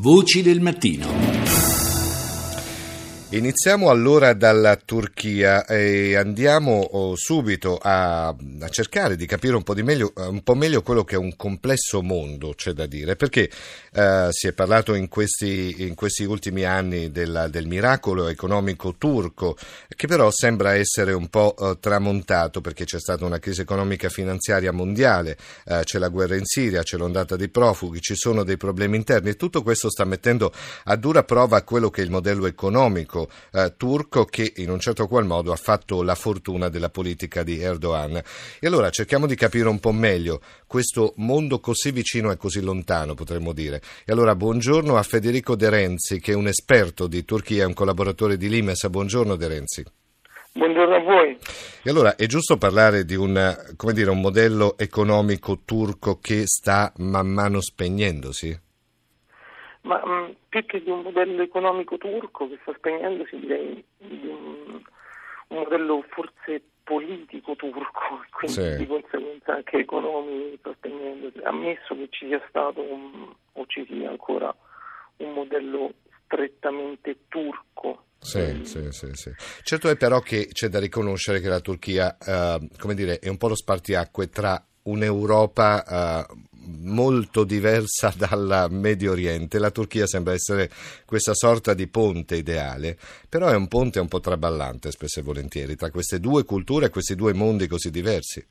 Voci del mattino. Iniziamo allora dalla Turchia e andiamo oh, subito a, a, cercare di capire un po, di meglio, un po' meglio quello che è un complesso mondo, c'è da dire, perché eh, si è parlato in questi, in questi ultimi anni della, del miracolo economico turco, che però sembra essere un po' eh, tramontato perché c'è stata una crisi economica finanziaria mondiale, eh, c'è la guerra in Siria, c'è l'ondata dei profughi, ci sono dei problemi interni e tutto questo sta mettendo a dura prova quello che è il modello economico politico eh, turco che in un certo qual modo ha fatto la fortuna della politica di Erdogan. E allora cerchiamo di capire un po' meglio questo mondo così vicino e così lontano, potremmo dire. E allora buongiorno a Federico De Renzi, che è un esperto di Turchia, un collaboratore di Limes. Buongiorno De Renzi. Buongiorno a voi. E allora è giusto parlare di un, dire, un modello economico turco che sta man mano spegnendosi? Ma mh, mm, più che di un modello economico turco che sta spegnendosi, direi di un, un modello forse politico turco, quindi sì. di conseguenza anche economico sta spegnendosi, ammesso che ci sia stato un, o ci sia ancora un modello strettamente turco. Sì, sì, sì, sì, Certo è però che c'è da riconoscere che la Turchia, eh, come dire, è un po' lo spartiacque tra un'Europa eh, molto diversa dal Medio Oriente. La Turchia sembra essere questa sorta di ponte ideale, però è un ponte un po' traballante spesso e volentieri tra queste due culture e questi due mondi così diversi.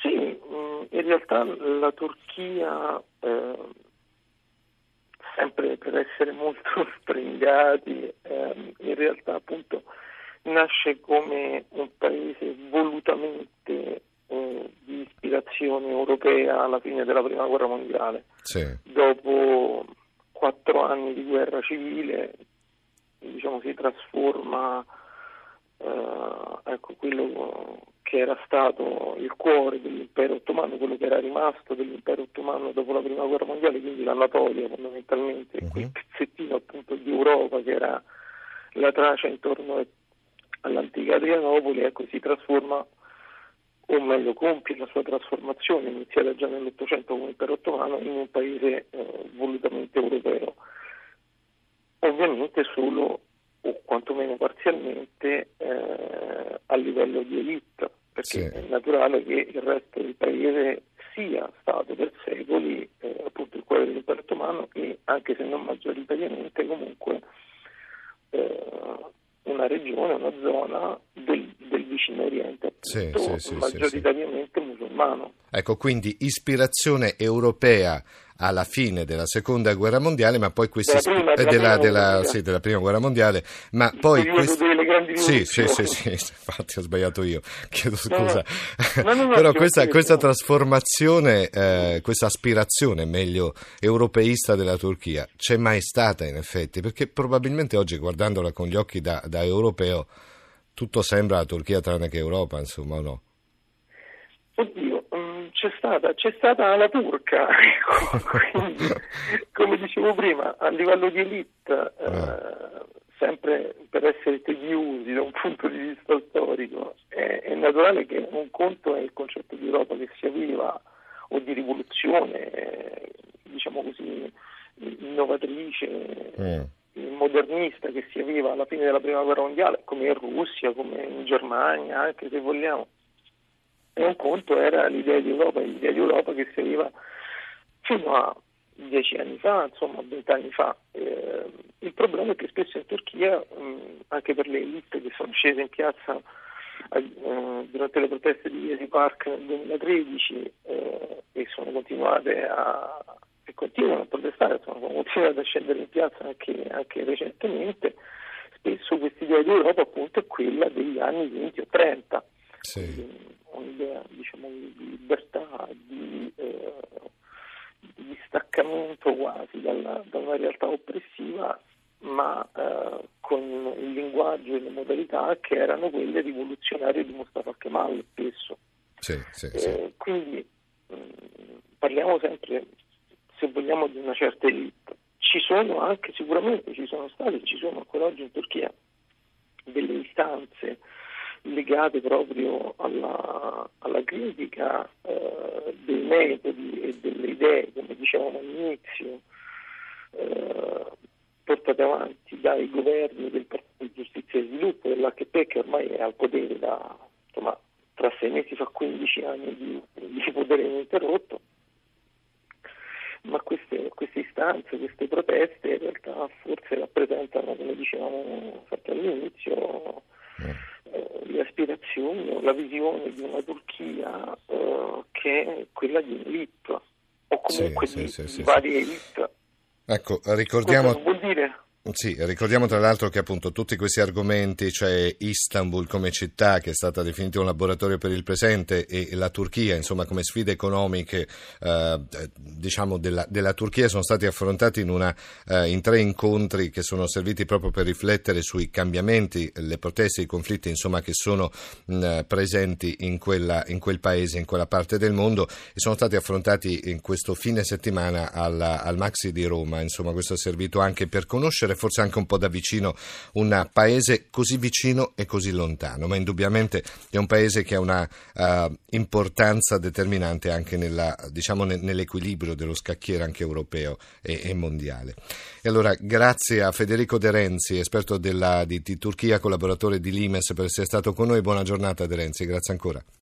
Sì, mm, in realtà la Turchia, eh, sempre per essere molto springati, eh, in realtà appunto nasce come un paese volutamente ispirazione europea alla fine della prima guerra mondiale. Sì. Dopo quattro anni di guerra civile diciamo, si trasforma eh, ecco, quello che era stato il cuore dell'impero ottomano, quello che era rimasto dell'impero ottomano dopo la prima guerra mondiale, quindi l'Anatolia fondamentalmente, uh-huh. quel pezzettino appunto di Europa che era la Tracia intorno all'antica Adrianopoli, ecco, si trasforma o meglio compie la sua trasformazione iniziata già nell'Ottocento come impero ottomano in un paese eh, volutamente europeo. Ovviamente solo o quantomeno parzialmente eh, a livello di elite, perché sì. è naturale che il resto del paese sia stato per secoli eh, appunto il cuore dell'impero ottomano e anche se non maggioritariamente comunque eh, una regione, una zona del vicino Oriente, sì, sì, sì, maggioritariamente musulmano. Ecco, quindi ispirazione europea alla fine della seconda guerra mondiale, ma poi questi della prima, della, della, sì, della prima guerra mondiale, ma Il poi questi... sì, sì, sì, sì, infatti ho sbagliato io, chiedo scusa. No, no. No, Però questa, questa trasformazione, eh, questa aspirazione, meglio, europeista della Turchia, c'è mai stata in effetti? Perché probabilmente oggi guardandola con gli occhi da, da europeo, tutto sembra la Turchia tranne che Europa, insomma, o no? Oddio, c'è stata, c'è stata la turca, quindi, come dicevo prima, a livello di elite, eh, ah. sempre per essere tediosi da un punto di vista storico, è, è, naturale che un conto è il concetto di Europa che si avviva o di rivoluzione, diciamo così, innovatrice. Mm modernista che si avviva alla fine della prima guerra mondiale, come in Russia, come in Germania, anche se vogliamo, e un conto era l'idea di Europa, l'idea di Europa che si arriva fino a dieci anni fa, insomma vent'anni fa. Eh, il problema è che spesso in Turchia, mh, anche per le elite che sono scese in piazza eh, durante le proteste di Easy Park nel 2013 eh, e sono continuate a continuano a protestare, sono continuate a scendere in piazza anche, anche recentemente, spesso questa idea di Europa appunto è quella degli anni 20 o 30. Sì un'idea diciamo, di libertà, di, eh, di staccamento quasi dalla, da una realtà oppressiva, ma eh, con il linguaggio e le modalità che erano quelle rivoluzionarie di Mustafa Kemal spesso. Sì, sì, eh, quindi mh, parliamo sempre, se vogliamo, di una certa elite. Ci sono anche, sicuramente ci sono state, ci sono ancora oggi in Turchia delle istanze legate proprio alla, alla critica eh, dei metodi e delle idee, come dicevamo all'inizio, eh, portate avanti dai governi del Partito di Giustizia e Sviluppo, dell'HP che ormai è al potere da insomma, tra sei mesi fa 15 anni di, di potere ininterrotto, ma queste, queste, istanze, queste proteste in realtà forse rappresentano, come dicevamo all'inizio, eh, le aspirazioni o la visione di una Turchia eh, che è quella di un'elite o comunque sì, di, sì, di sì, varie elite. Ecco, ricordiamo... Sì, ricordiamo tra l'altro che appunto tutti questi argomenti, cioè Istanbul come città che è stata definita un laboratorio per il presente e la Turchia, insomma come sfide economiche eh, diciamo della, della, Turchia sono stati affrontati in, una, eh, in, tre incontri che sono serviti proprio per riflettere sui cambiamenti, le proteste, i conflitti insomma che sono mh, presenti in, quella, in, quel paese, in quella parte del mondo e sono stati affrontati in questo fine settimana alla, al Maxi di Roma, insomma questo è servito anche per conoscere forse anche un po' da vicino un paese così vicino e così lontano, ma indubbiamente è un paese che ha una uh, importanza determinante anche nella, diciamo, nell'equilibrio dello scacchiere anche europeo e, e, mondiale. E allora grazie a Federico De Renzi, esperto della, di, di Turchia, collaboratore di Limes, per essere stato con noi. Buona giornata De Renzi, grazie ancora.